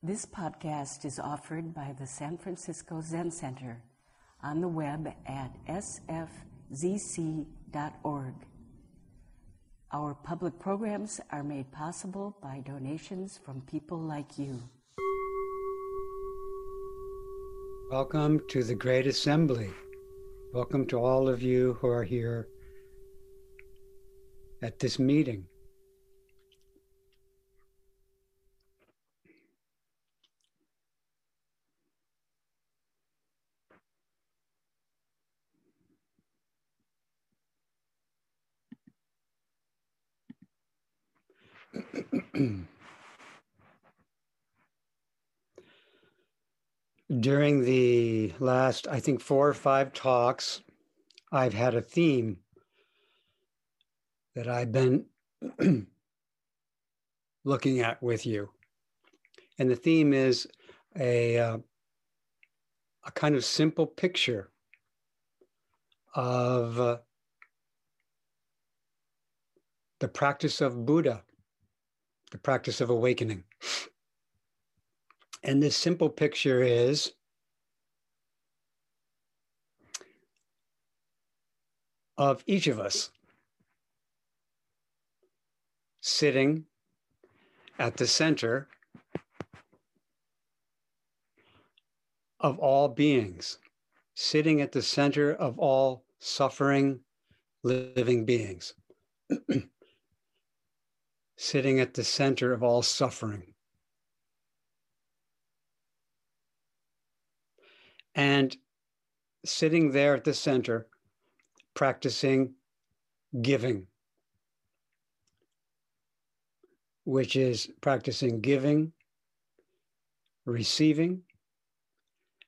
This podcast is offered by the San Francisco Zen Center on the web at sfzc.org. Our public programs are made possible by donations from people like you. Welcome to the Great Assembly. Welcome to all of you who are here at this meeting. During the last, I think, four or five talks, I've had a theme that I've been looking at with you. And the theme is a, uh, a kind of simple picture of uh, the practice of Buddha, the practice of awakening. And this simple picture is of each of us sitting at the center of all beings, sitting at the center of all suffering living beings, sitting at the center of all suffering. And sitting there at the center, practicing giving, which is practicing giving, receiving,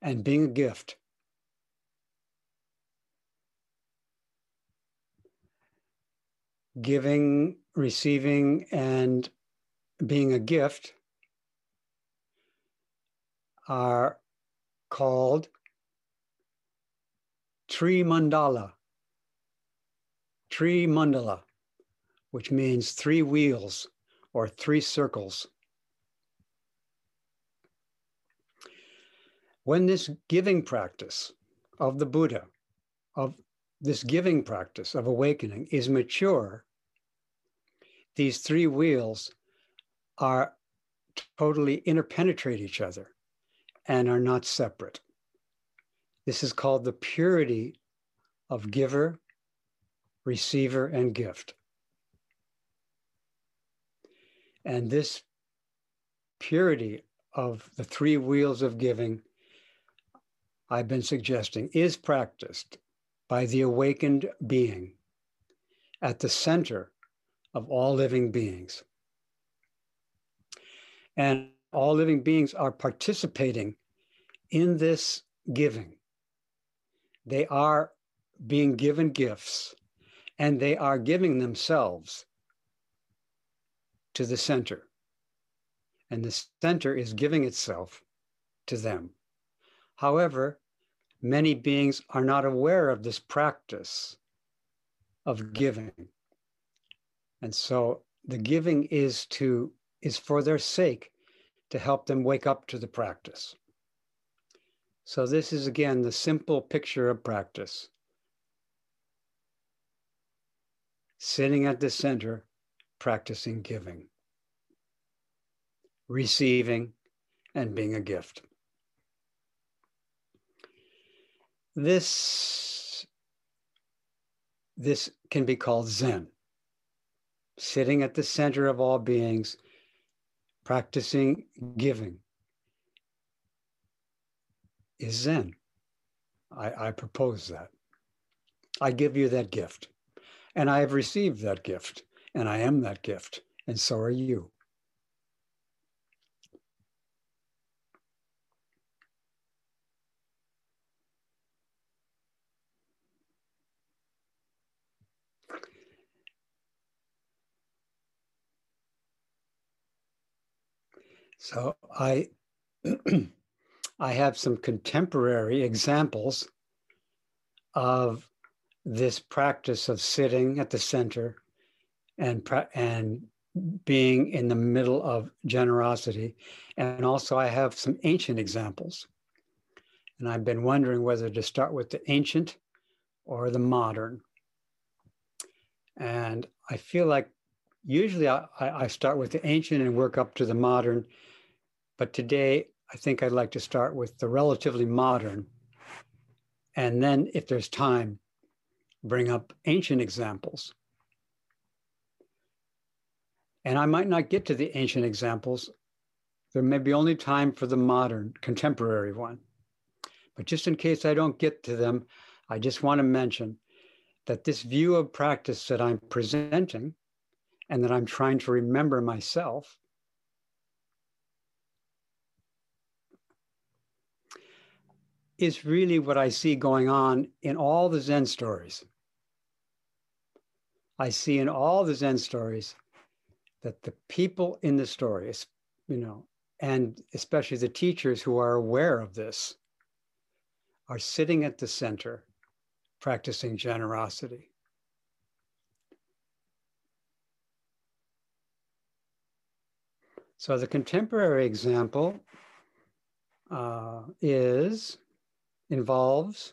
and being a gift. Giving, receiving, and being a gift are called Tri Mandala. Tri Mandala, which means three wheels or three circles. When this giving practice of the Buddha, of this giving practice of awakening is mature, these three wheels are totally interpenetrate each other and are not separate. This is called the purity of giver, receiver, and gift. And this purity of the three wheels of giving, I've been suggesting, is practiced by the awakened being at the center of all living beings. And all living beings are participating in this giving. They are being given gifts and they are giving themselves to the center. And the center is giving itself to them. However, many beings are not aware of this practice of giving. And so the giving is to is for their sake to help them wake up to the practice. So this is again the simple picture of practice. Sitting at the center, practicing giving, receiving, and being a gift. This, this can be called Zen. Sitting at the center of all beings, practicing giving is Zen. I, I propose that. I give you that gift. And I have received that gift. And I am that gift. And so are you. So I I have some contemporary examples of this practice of sitting at the center and and being in the middle of generosity. And also, I have some ancient examples. And I've been wondering whether to start with the ancient or the modern. And I feel like usually I, I start with the ancient and work up to the modern. But today, I think I'd like to start with the relatively modern. And then, if there's time, bring up ancient examples. And I might not get to the ancient examples. There may be only time for the modern, contemporary one. But just in case I don't get to them, I just want to mention that this view of practice that I'm presenting and that I'm trying to remember myself is really what I see going on in all the Zen stories. I see in all the Zen stories that the people in the stories, you know, and especially the teachers who are aware of this, are sitting at the center practicing generosity. So the contemporary example uh, is involves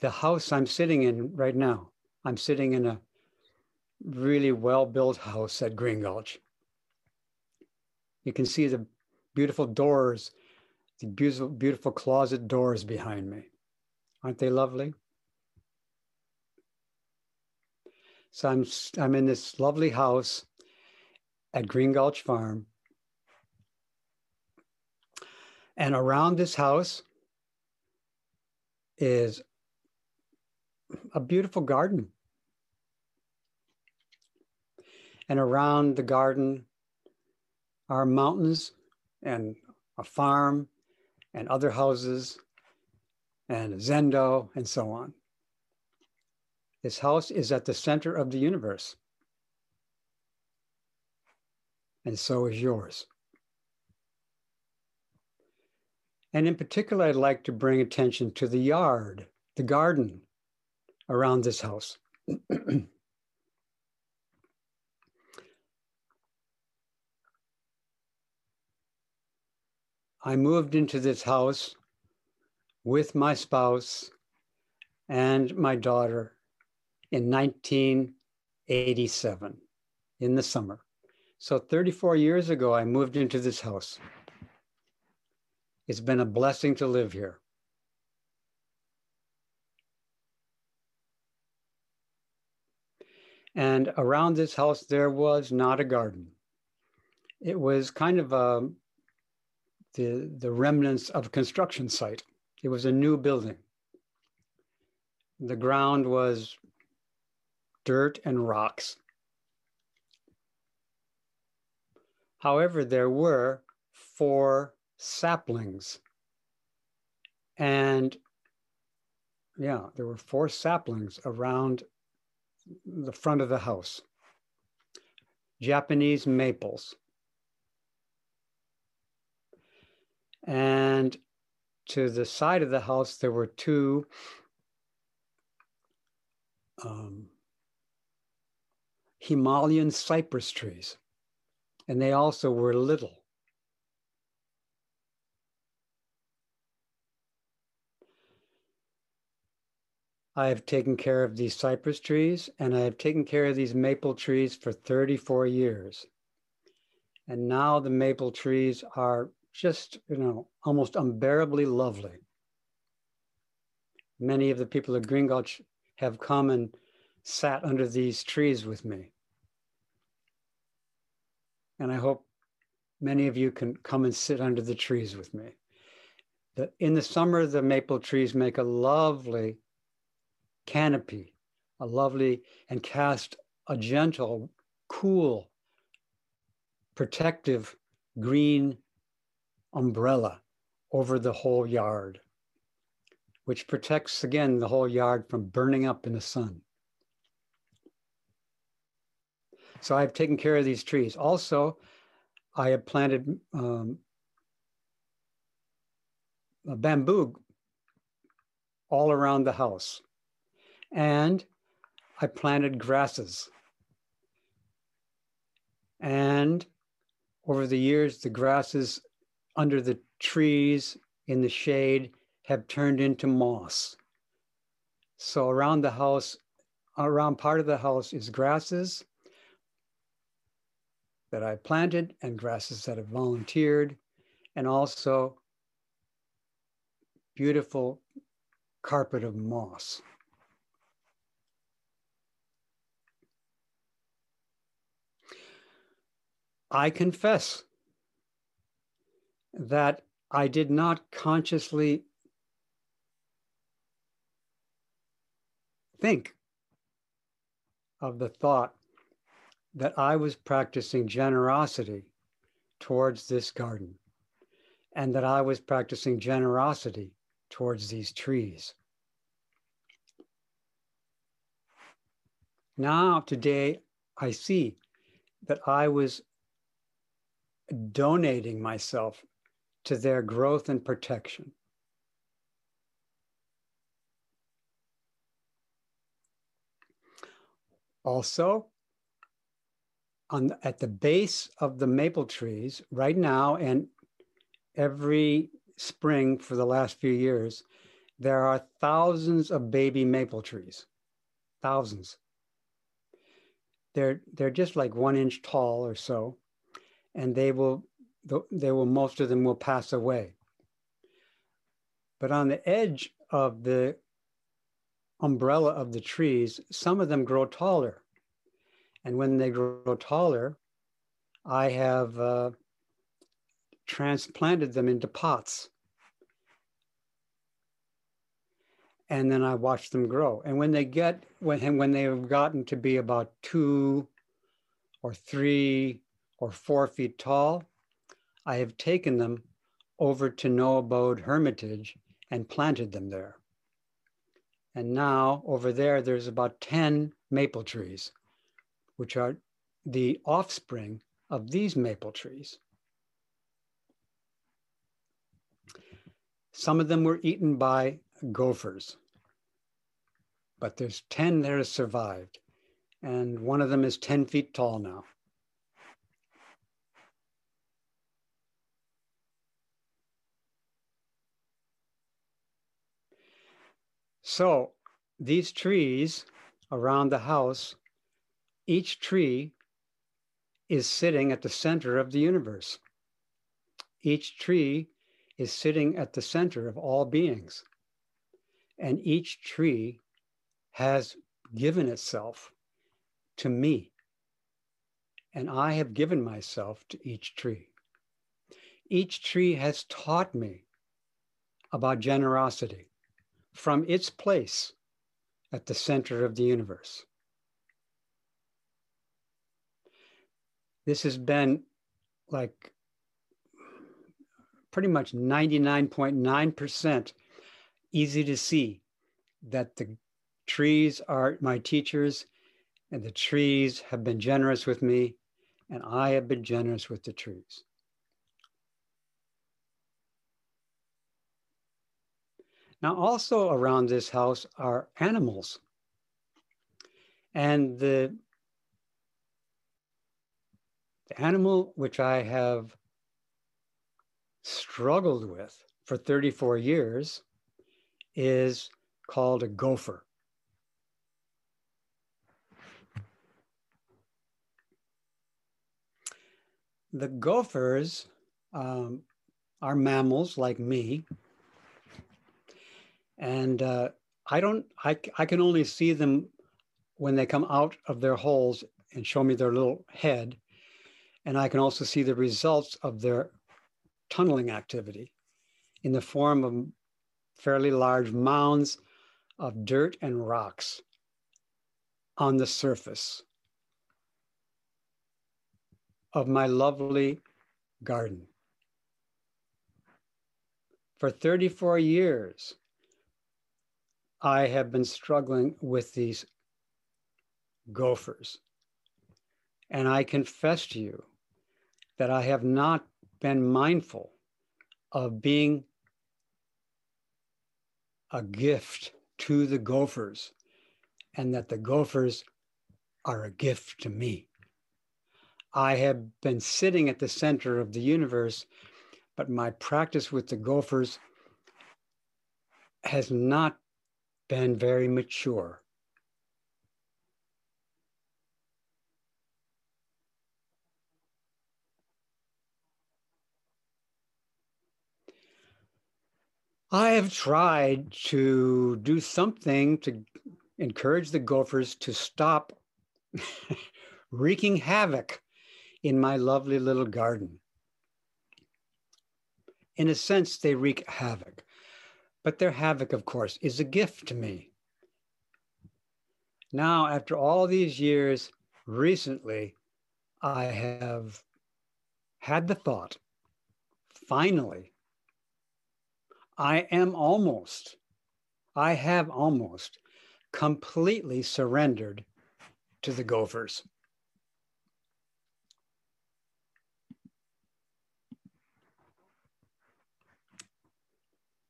the house I'm sitting in right now. I'm sitting in a really well built house at Green Gulch. You can see the beautiful doors, the beautiful, beautiful closet doors behind me. Aren't they lovely? So I'm, I'm in this lovely house at Green Gulch Farm. And around this house is a beautiful garden. And around the garden are mountains and a farm and other houses and zendo and so on. This house is at the center of the universe. And so is yours. And in particular, I'd like to bring attention to the yard, the garden around this house. I moved into this house with my spouse and my daughter in 1987 in the summer. So 34 years ago, I moved into this house. It's been a blessing to live here. And around this house, there was not a garden. It was kind of a, um, the, the remnants of a construction site. It was a new building. The ground was dirt and rocks. However, there were four saplings. And yeah, there were four saplings around the front of the house. Japanese maples. And to the side of the house, there were two um, Himalayan cypress trees, and they also were little. I have taken care of these cypress trees and I have taken care of these maple trees for 34 years. And now the maple trees are just, you know, almost unbearably lovely. Many of the people of Green Gulch have come and sat under these trees with me. And I hope many of you can come and sit under the trees with me. In the summer, the maple trees make a lovely canopy, a lovely, and cast a gentle, cool, protective green umbrella over the whole yard, which protects again the whole yard from burning up in the sun. So I've taken care of these trees. Also, I have planted um, bamboo all around the house and I planted grasses. And over the years, the grasses under the trees in the shade have turned into moss. So around the house, around part of the house is grasses that I planted and grasses that have volunteered, and also beautiful carpet of moss. I confess that I did not consciously think of the thought that I was practicing generosity towards this garden and that I was practicing generosity towards these trees. Now, today, I see that I was donating myself to their growth and protection. Also, on at the base of the maple trees right now and every spring for the last few years, there are thousands of baby maple trees, thousands. They're, they're just like one inch tall or so, and they will, they will, most of them will pass away. But on the edge of the umbrella of the trees, some of them grow taller. And when they grow taller, I have uh, transplanted them into pots. And then I watch them grow. And when they get, when, when they've gotten to be about two or three or four feet tall, I have taken them over to No Abode Hermitage and planted them there. And now over there, there's about 10 maple trees, which are the offspring of these maple trees. Some of them were eaten by gophers, but there's 10 that have survived, and one of them is 10 feet tall now. So these trees around the house, each tree is sitting at the center of the universe. Each tree is sitting at the center of all beings. And each tree has given itself to me. And I have given myself to each tree. Each tree has taught me about generosity from its place at the center of the universe. This has been like pretty much 99.9% easy to see that the trees are my teachers and the trees have been generous with me and I have been generous with the trees. Now, also around this house are animals. And the, the animal which I have struggled with for 34 years is called a gopher. The gophers um, are mammals like me, and uh, I don't. I I can only see them when they come out of their holes and show me their little head, and I can also see the results of their tunneling activity in the form of fairly large mounds of dirt and rocks on the surface of my lovely garden. For 34 years, I have been struggling with these gophers. And I confess to you that I have not been mindful of being a gift to the gophers and that the gophers are a gift to me. I have been sitting at the center of the universe, but my practice with the gophers has not been very mature. I have tried to do something to encourage the gophers to stop wreaking havoc in my lovely little garden. In a sense, they wreak havoc, but their havoc, of course, is a gift to me. Now, after all these years, recently, I have had the thought, finally, I am almost, I have almost completely surrendered to the Gophers.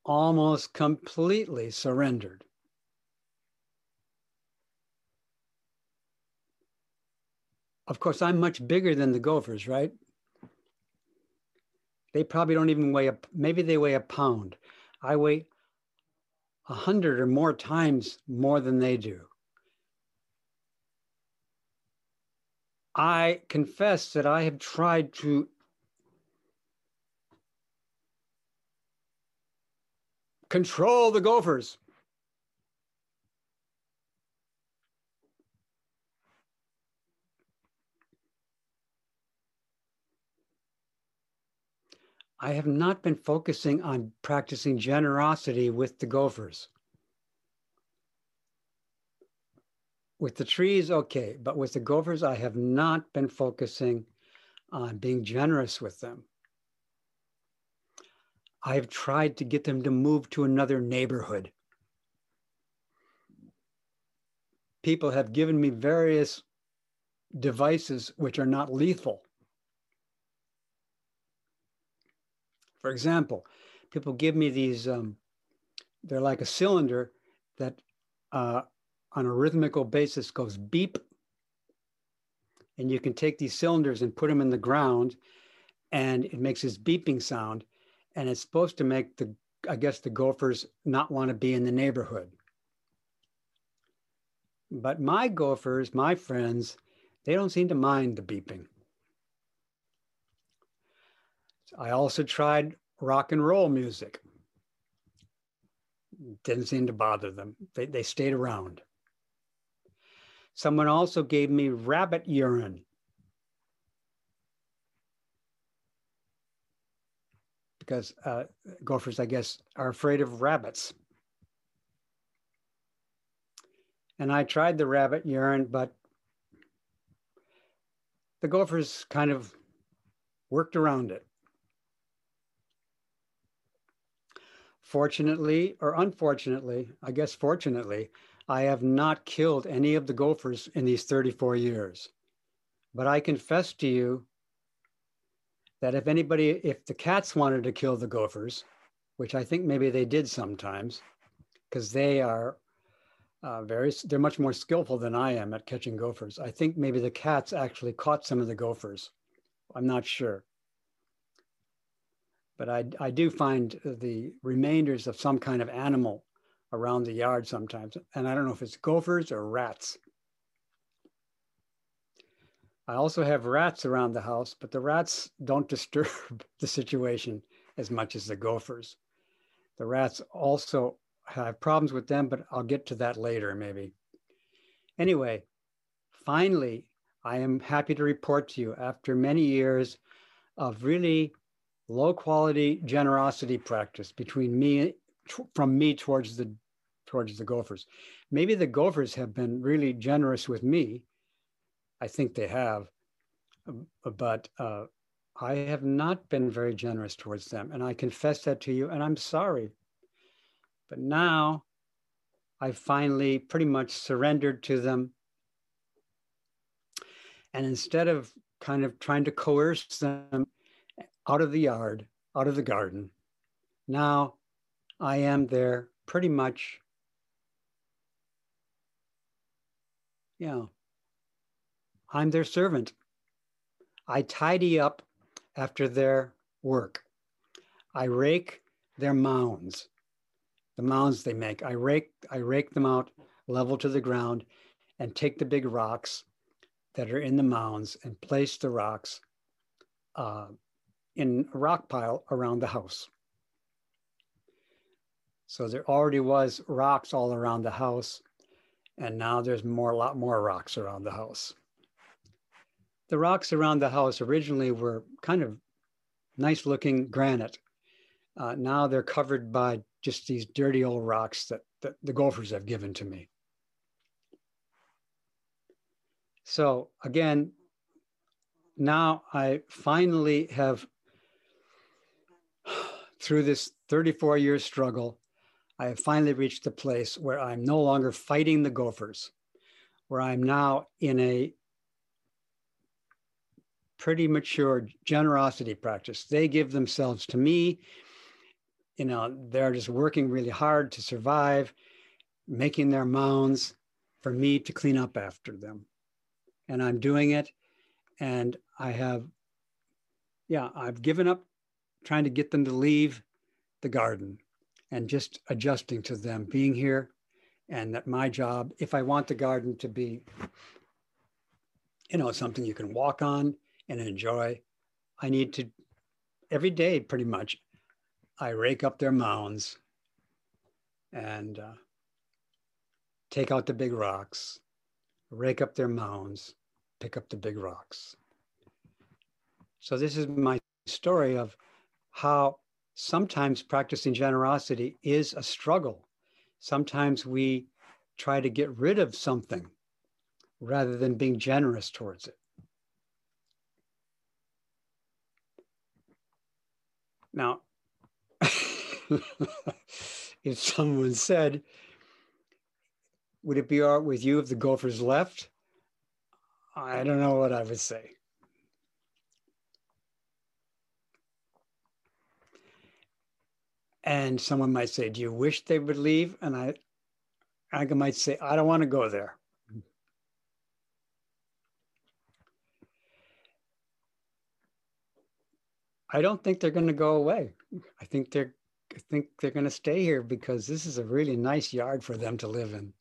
Almost completely surrendered. Of course, I'm much bigger than the Gophers, right? They probably don't even weigh a, maybe they weigh a pound. I weigh a hundred or more times more than they do. I confess that I have tried to control the gophers. I have not been focusing on practicing generosity with the gophers. With the trees, okay, but with the gophers, I have not been focusing on being generous with them. I have tried to get them to move to another neighborhood. People have given me various devices which are not lethal For example, people give me these, um, they're like a cylinder that uh, on a rhythmical basis goes beep. And you can take these cylinders and put them in the ground and it makes this beeping sound. And it's supposed to make the, I guess, the gophers not want to be in the neighborhood. But my gophers, my friends, they don't seem to mind the beeping. I also tried rock and roll music. Didn't seem to bother them. They, they stayed around. Someone also gave me rabbit urine. Because uh, gophers, I guess, are afraid of rabbits. And I tried the rabbit urine, but the gophers kind of worked around it. Fortunately or unfortunately, I guess fortunately, I have not killed any of the gophers in these 34 years. But I confess to you that if anybody, if the cats wanted to kill the gophers, which I think maybe they did sometimes, because they are uh, very, they're much more skillful than I am at catching gophers. I think maybe the cats actually caught some of the gophers. I'm not sure but I, I do find the remainders of some kind of animal around the yard sometimes. And I don't know if it's gophers or rats. I also have rats around the house, but the rats don't disturb the situation as much as the gophers. The rats also have problems with them, but I'll get to that later maybe. Anyway, finally, I am happy to report to you after many years of really low quality generosity practice between me from me towards the towards the gophers maybe the gophers have been really generous with me i think they have uh, but uh, i have not been very generous towards them and i confess that to you and i'm sorry but now i finally pretty much surrendered to them and instead of kind of trying to coerce them out of the yard, out of the garden. Now I am there pretty much, yeah, I'm their servant. I tidy up after their work. I rake their mounds, the mounds they make. I rake, I rake them out level to the ground and take the big rocks that are in the mounds and place the rocks uh, in a rock pile around the house. So there already was rocks all around the house, and now there's more, a lot more rocks around the house. The rocks around the house originally were kind of nice looking granite. Uh, now they're covered by just these dirty old rocks that, that the gophers have given to me. So again, now I finally have, through this 34 year struggle, I have finally reached the place where I'm no longer fighting the gophers, where I'm now in a pretty mature generosity practice. They give themselves to me. You know, they're just working really hard to survive, making their mounds for me to clean up after them. And I'm doing it. And I have, yeah, I've given up trying to get them to leave the garden and just adjusting to them being here and that my job if i want the garden to be you know something you can walk on and enjoy i need to every day pretty much i rake up their mounds and uh, take out the big rocks rake up their mounds pick up the big rocks so this is my story of how sometimes practicing generosity is a struggle. Sometimes we try to get rid of something rather than being generous towards it. Now, if someone said, Would it be all right with you if the gophers left? I don't know what I would say. and someone might say, "Do you wish they would leave?" And I, I might say, "I don't want to go there." I don't think they're going to go away. I think they're, I think they're going to stay here because this is a really nice yard for them to live in.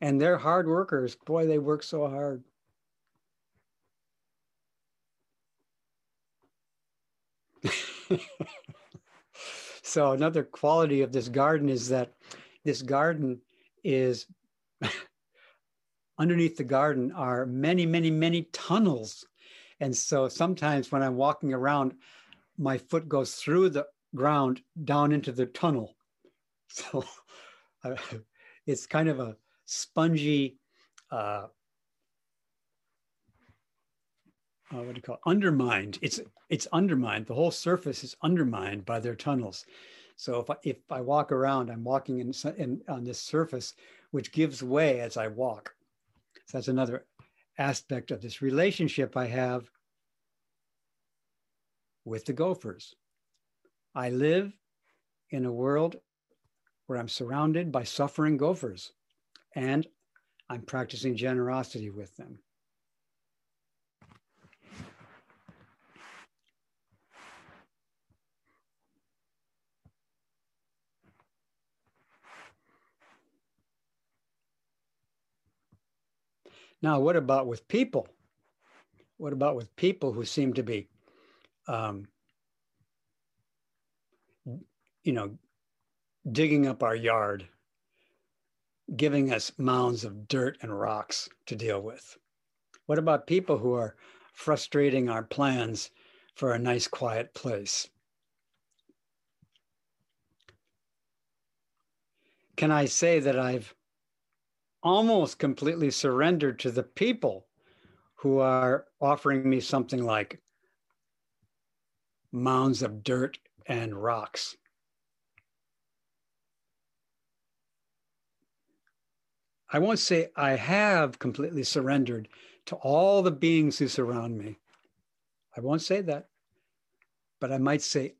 And they're hard workers. Boy, they work so hard. so another quality of this garden is that this garden is underneath the garden are many, many, many tunnels. And so sometimes when I'm walking around, my foot goes through the ground down into the tunnel. So uh, it's kind of a spongy, uh, uh, what do you call it? undermined. It's it's undermined. The whole surface is undermined by their tunnels. So if I, if I walk around, I'm walking in, in on this surface, which gives way as I walk. So that's another aspect of this relationship I have with the gophers. I live in a world where I'm surrounded by suffering gophers, and I'm practicing generosity with them. Now, what about with people? What about with people who seem to be, um, you know, digging up our yard, giving us mounds of dirt and rocks to deal with? What about people who are frustrating our plans for a nice, quiet place? Can I say that I've almost completely surrendered to the people who are offering me something like mounds of dirt and rocks. I won't say I have completely surrendered to all the beings who surround me. I won't say that. But I might say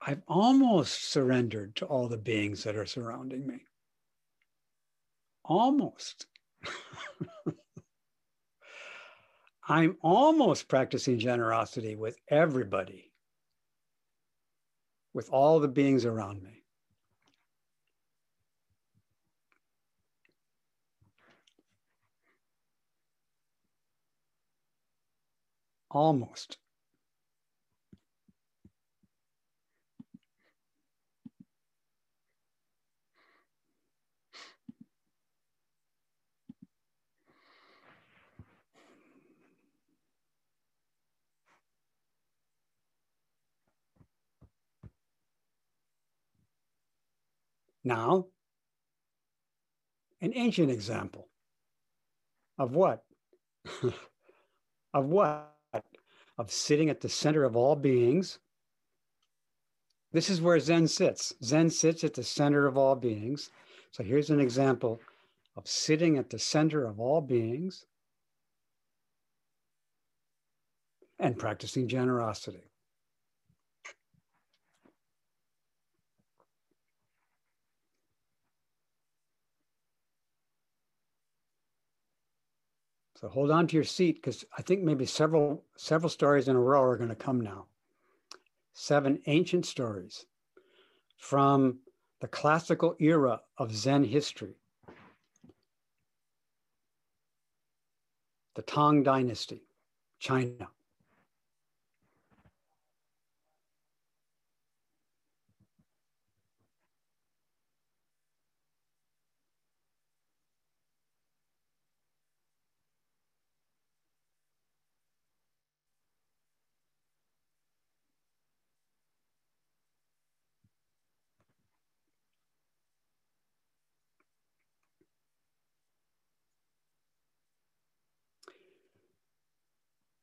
I've almost surrendered to all the beings that are surrounding me almost. I'm almost practicing generosity with everybody, with all the beings around me. Almost. Now, an ancient example of what? of what? Of sitting at the center of all beings. This is where Zen sits. Zen sits at the center of all beings. So here's an example of sitting at the center of all beings and practicing generosity. So hold on to your seat because I think maybe several several stories in a row are going to come now. Seven ancient stories from the classical era of Zen history. The Tang Dynasty, China.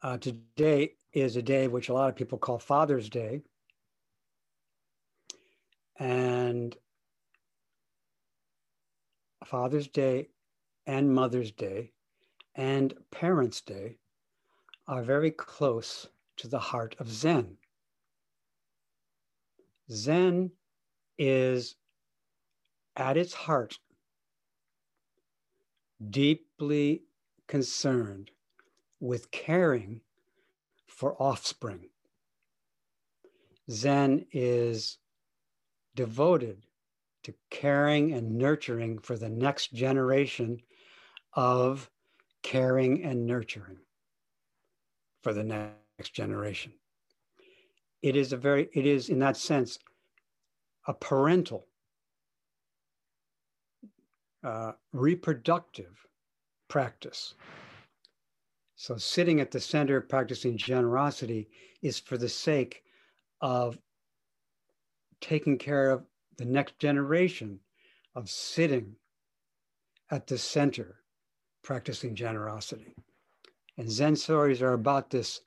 Uh, today is a day which a lot of people call Father's Day. And Father's Day and Mother's Day and Parents' Day are very close to the heart of Zen. Zen is at its heart deeply concerned with caring for offspring. Zen is devoted to caring and nurturing for the next generation of caring and nurturing for the next generation. It is a very, it is in that sense a parental, uh, reproductive practice so, sitting at the center practicing generosity is for the sake of taking care of the next generation of sitting at the center practicing generosity. And Zen stories are about this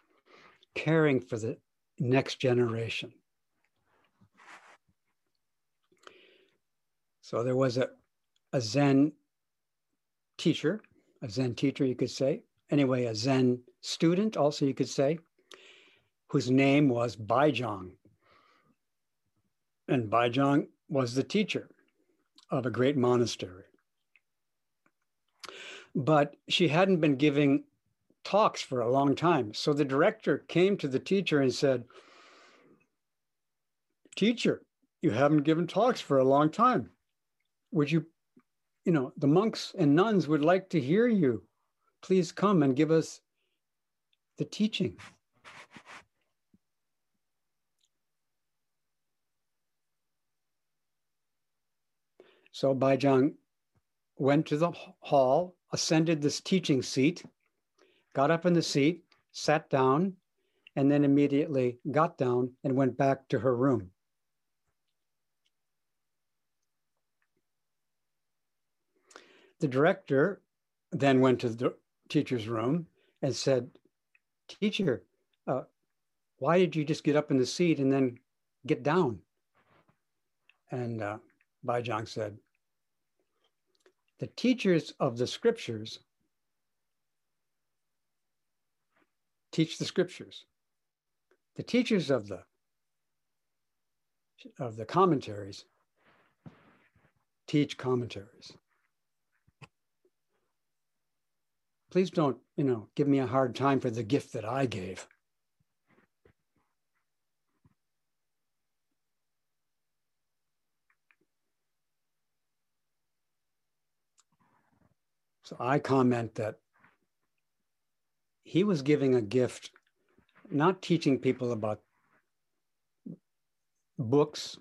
caring for the next generation. So there was a, a Zen teacher, a Zen teacher, you could say, anyway, a Zen student, also you could say, whose name was Baizhang. And Baizhang was the teacher of a great monastery. But she hadn't been giving talks for a long time. So the director came to the teacher and said, Teacher, you haven't given talks for a long time. Would you, you know, the monks and nuns would like to hear you please come and give us the teaching. So Baizhang went to the hall, ascended this teaching seat, got up in the seat, sat down, and then immediately got down and went back to her room. The director then went to the teacher's room and said, Teacher, uh, why did you just get up in the seat and then get down? And uh, Baizhang said, The teachers of the scriptures teach the scriptures. The teachers of the of the commentaries teach commentaries. Please don't, you know, give me a hard time for the gift that I gave. So I comment that he was giving a gift, not teaching people about books.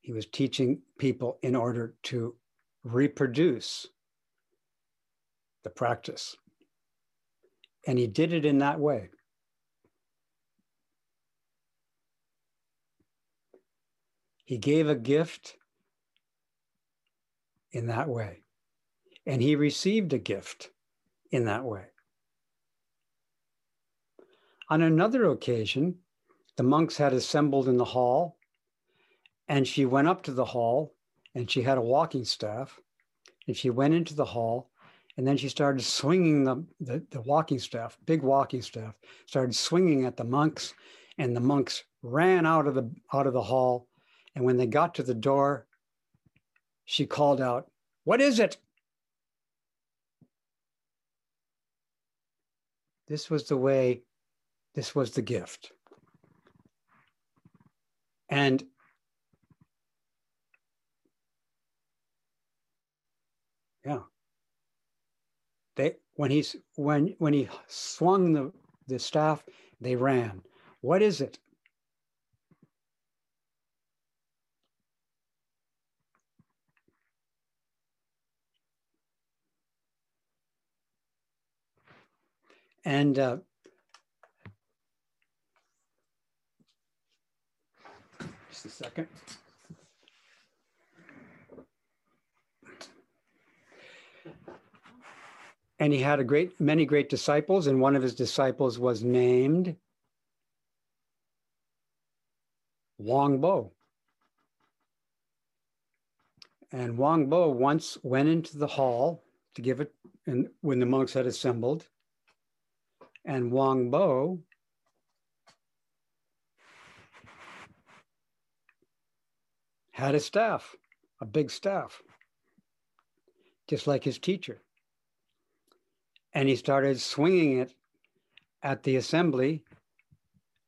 He was teaching people in order to reproduce the practice. And he did it in that way. He gave a gift in that way. And he received a gift in that way. On another occasion, the monks had assembled in the hall, and she went up to the hall and she had a walking staff. And she went into the hall and then she started swinging the, the, the, walking staff, big walking staff, started swinging at the monks, and the monks ran out of the out of the hall. And when they got to the door, she called out, "What is it?" This was the way, this was the gift. And yeah when he's when when he swung the the staff they ran. What is it? And uh, just a second And he had a great many great disciples, and one of his disciples was named Huangbo. And Huangbo once went into the hall to give it, and when the monks had assembled, and Huangbo had a staff, a big staff, just like his teacher and he started swinging it at the assembly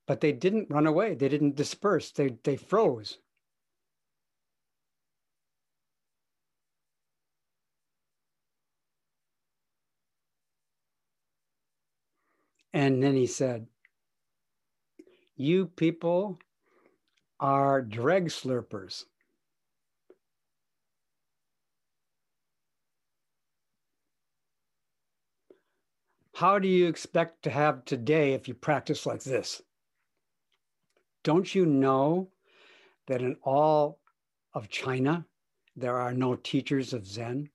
but they didn't run away. They didn't disperse. They, they froze. And then he said you people are dreg slurpers How do you expect to have today if you practice like this? Don't you know that in all of China, there are no teachers of Zen?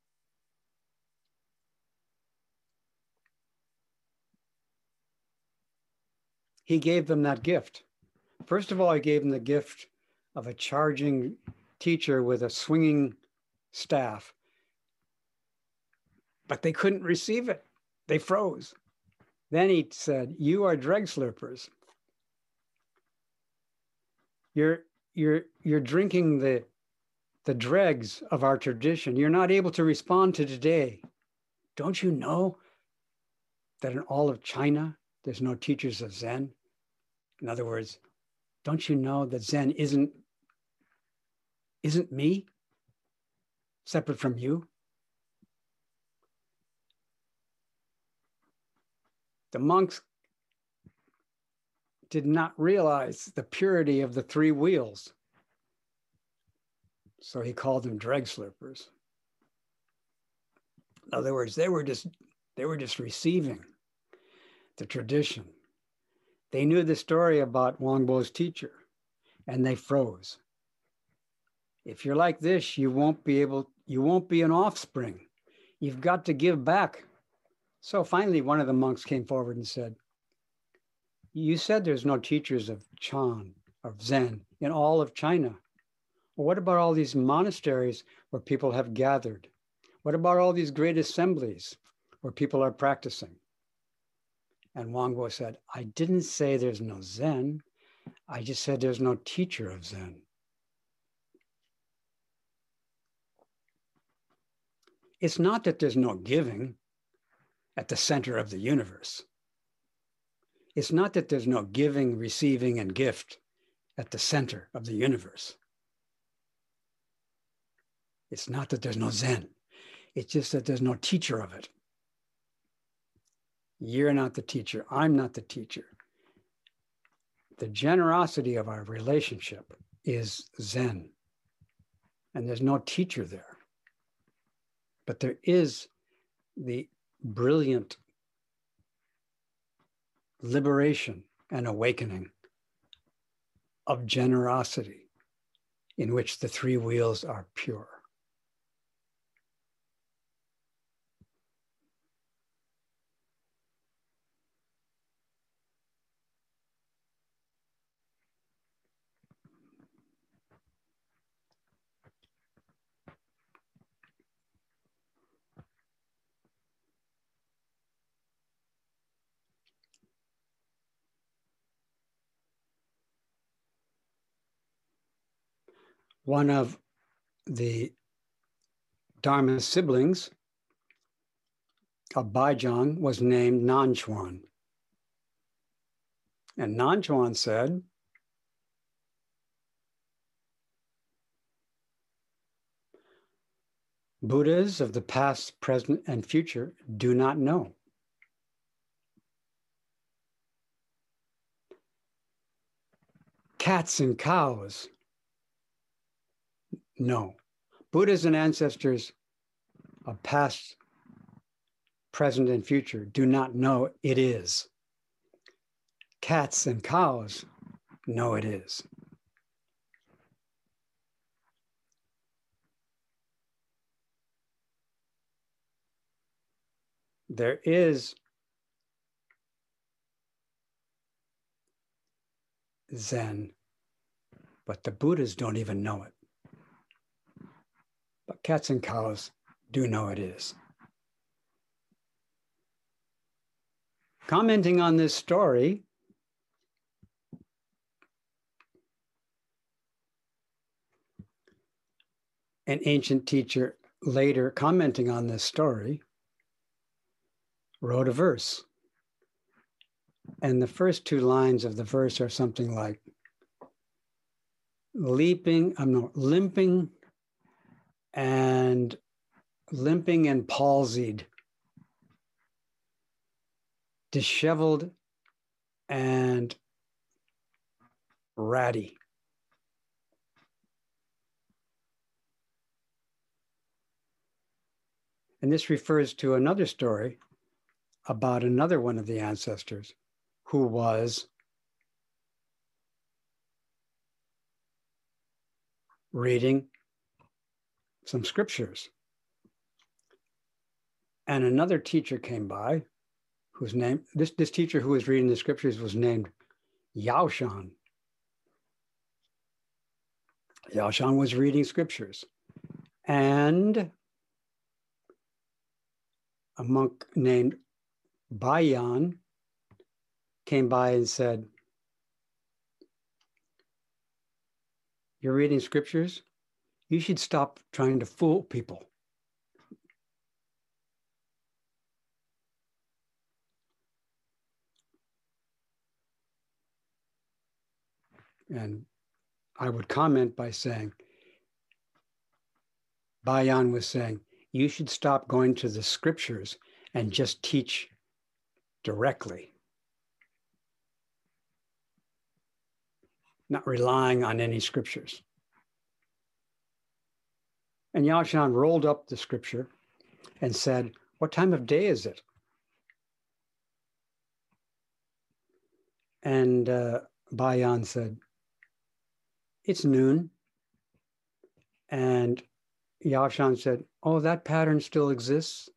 He gave them that gift. First of all, he gave them the gift of a charging teacher with a swinging staff, but they couldn't receive it. They froze. Then he said, You are dreg slurpers. You're, you're, you're drinking the, the dregs of our tradition. You're not able to respond to today. Don't you know that in all of China, there's no teachers of Zen? In other words, don't you know that Zen isn't, isn't me, separate from you? The monks did not realize the purity of the three wheels. So he called them dreg slippers. In other words, they were just they were just receiving the tradition. They knew the story about Huangbo's teacher and they froze. If you're like this, you won't be able, you won't be an offspring. You've got to give back so finally, one of the monks came forward and said, You said there's no teachers of Chan, of Zen, in all of China. What about all these monasteries where people have gathered? What about all these great assemblies where people are practicing? And Huangbo said, I didn't say there's no Zen. I just said there's no teacher of Zen. It's not that there's no giving. At the center of the universe. It's not that there's no giving, receiving, and gift at the center of the universe. It's not that there's no Zen. It's just that there's no teacher of it. You're not the teacher. I'm not the teacher. The generosity of our relationship is Zen. And there's no teacher there. But there is the brilliant liberation and awakening of generosity in which the three wheels are pure. One of the Dharma siblings Baizhang was named Nanchuan. And Nanchuan said, Buddhas of the past, present, and future do not know. Cats and cows no. Buddhas and ancestors of past, present, and future do not know it is. Cats and cows know it is. There is Zen, but the Buddhas don't even know it but cats and cows do know it is. Commenting on this story, an ancient teacher later commenting on this story wrote a verse. And the first two lines of the verse are something like leaping, I'm not limping and limping and palsied, disheveled and ratty. And this refers to another story about another one of the ancestors who was reading some scriptures. And another teacher came by whose name, this, this teacher who was reading the scriptures was named Yaoshan. Yaoshan was reading scriptures. And a monk named Bayan came by and said, You're reading scriptures? You should stop trying to fool people. And I would comment by saying, Bayan was saying, you should stop going to the scriptures and just teach directly, not relying on any scriptures. And Yaoshan rolled up the scripture and said, What time of day is it? And uh, Bayan said, It's noon. And Yaoshan said, Oh, that pattern still exists.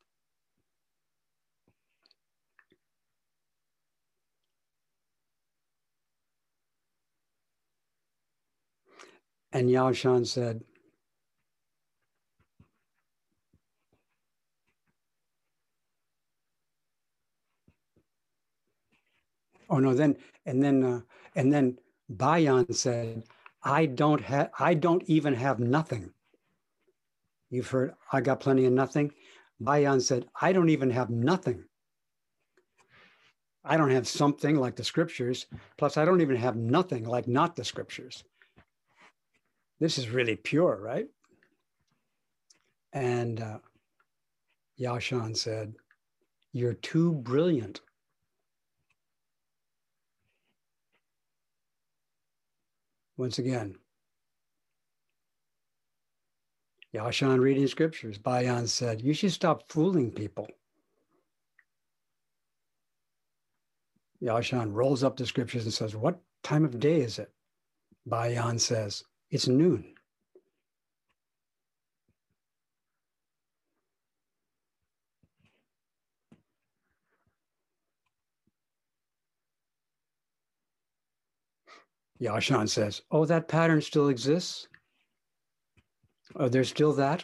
And Yaoshan said, Oh no, then and then uh, and then Bayan said, "I don't have. I don't even have nothing." You've heard, "I got plenty of nothing." Bayan said, "I don't even have nothing. I don't have something like the scriptures. Plus, I don't even have nothing like not the scriptures. This is really pure, right? And uh, Yaoshan said, You're too brilliant. Once again, Yaoshan reading scriptures, Bayan said, You should stop fooling people. Yashan rolls up the scriptures and says, What time of day is it? Bayan says, It's noon. Yaoshan says, Oh, that pattern still exists? Oh, there's still that?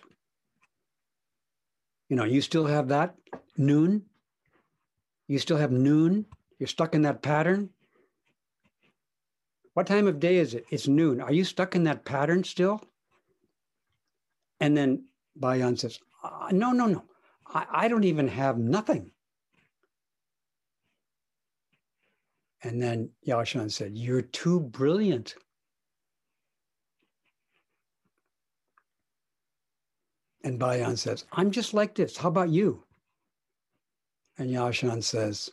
You know, you still have that noon? You still have noon? You're stuck in that pattern? What time of day is it? It's noon. Are you stuck in that pattern still? And then Bayan says, uh, No, no, no. I, I don't even have nothing. And then Yaoshan said, You're too brilliant. And Bayan says, I'm just like this. How about you? And Yaoshan says,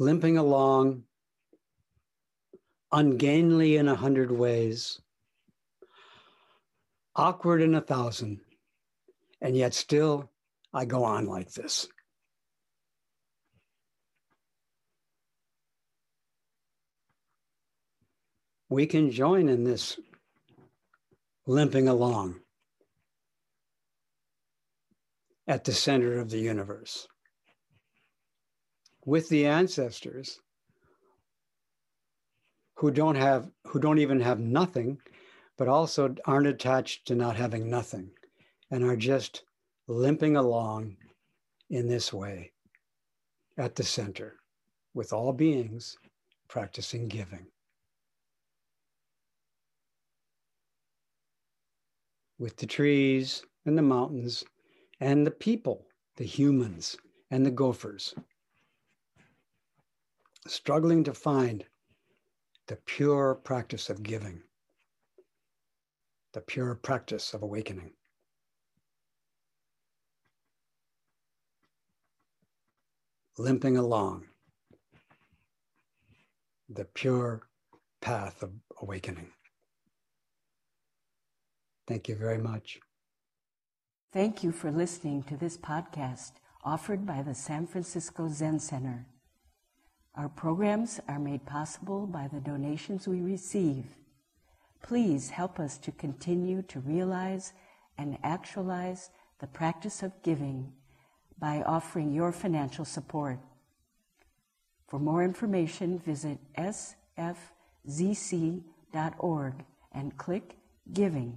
limping along, ungainly in a hundred ways, awkward in a thousand, and yet still I go on like this. We can join in this limping along at the center of the universe with the ancestors who don't have who don't even have nothing but also aren't attached to not having nothing and are just limping along in this way at the center with all beings practicing giving with the trees and the mountains and the people, the humans and the gophers, struggling to find the pure practice of giving, the pure practice of awakening. Limping along the pure path of awakening. Thank you very much. Thank you for listening to this podcast offered by the San Francisco Zen Center. Our programs are made possible by the donations we receive. Please help us to continue to realize and actualize the practice of giving by offering your financial support. For more information, visit sfzc.org and click Giving.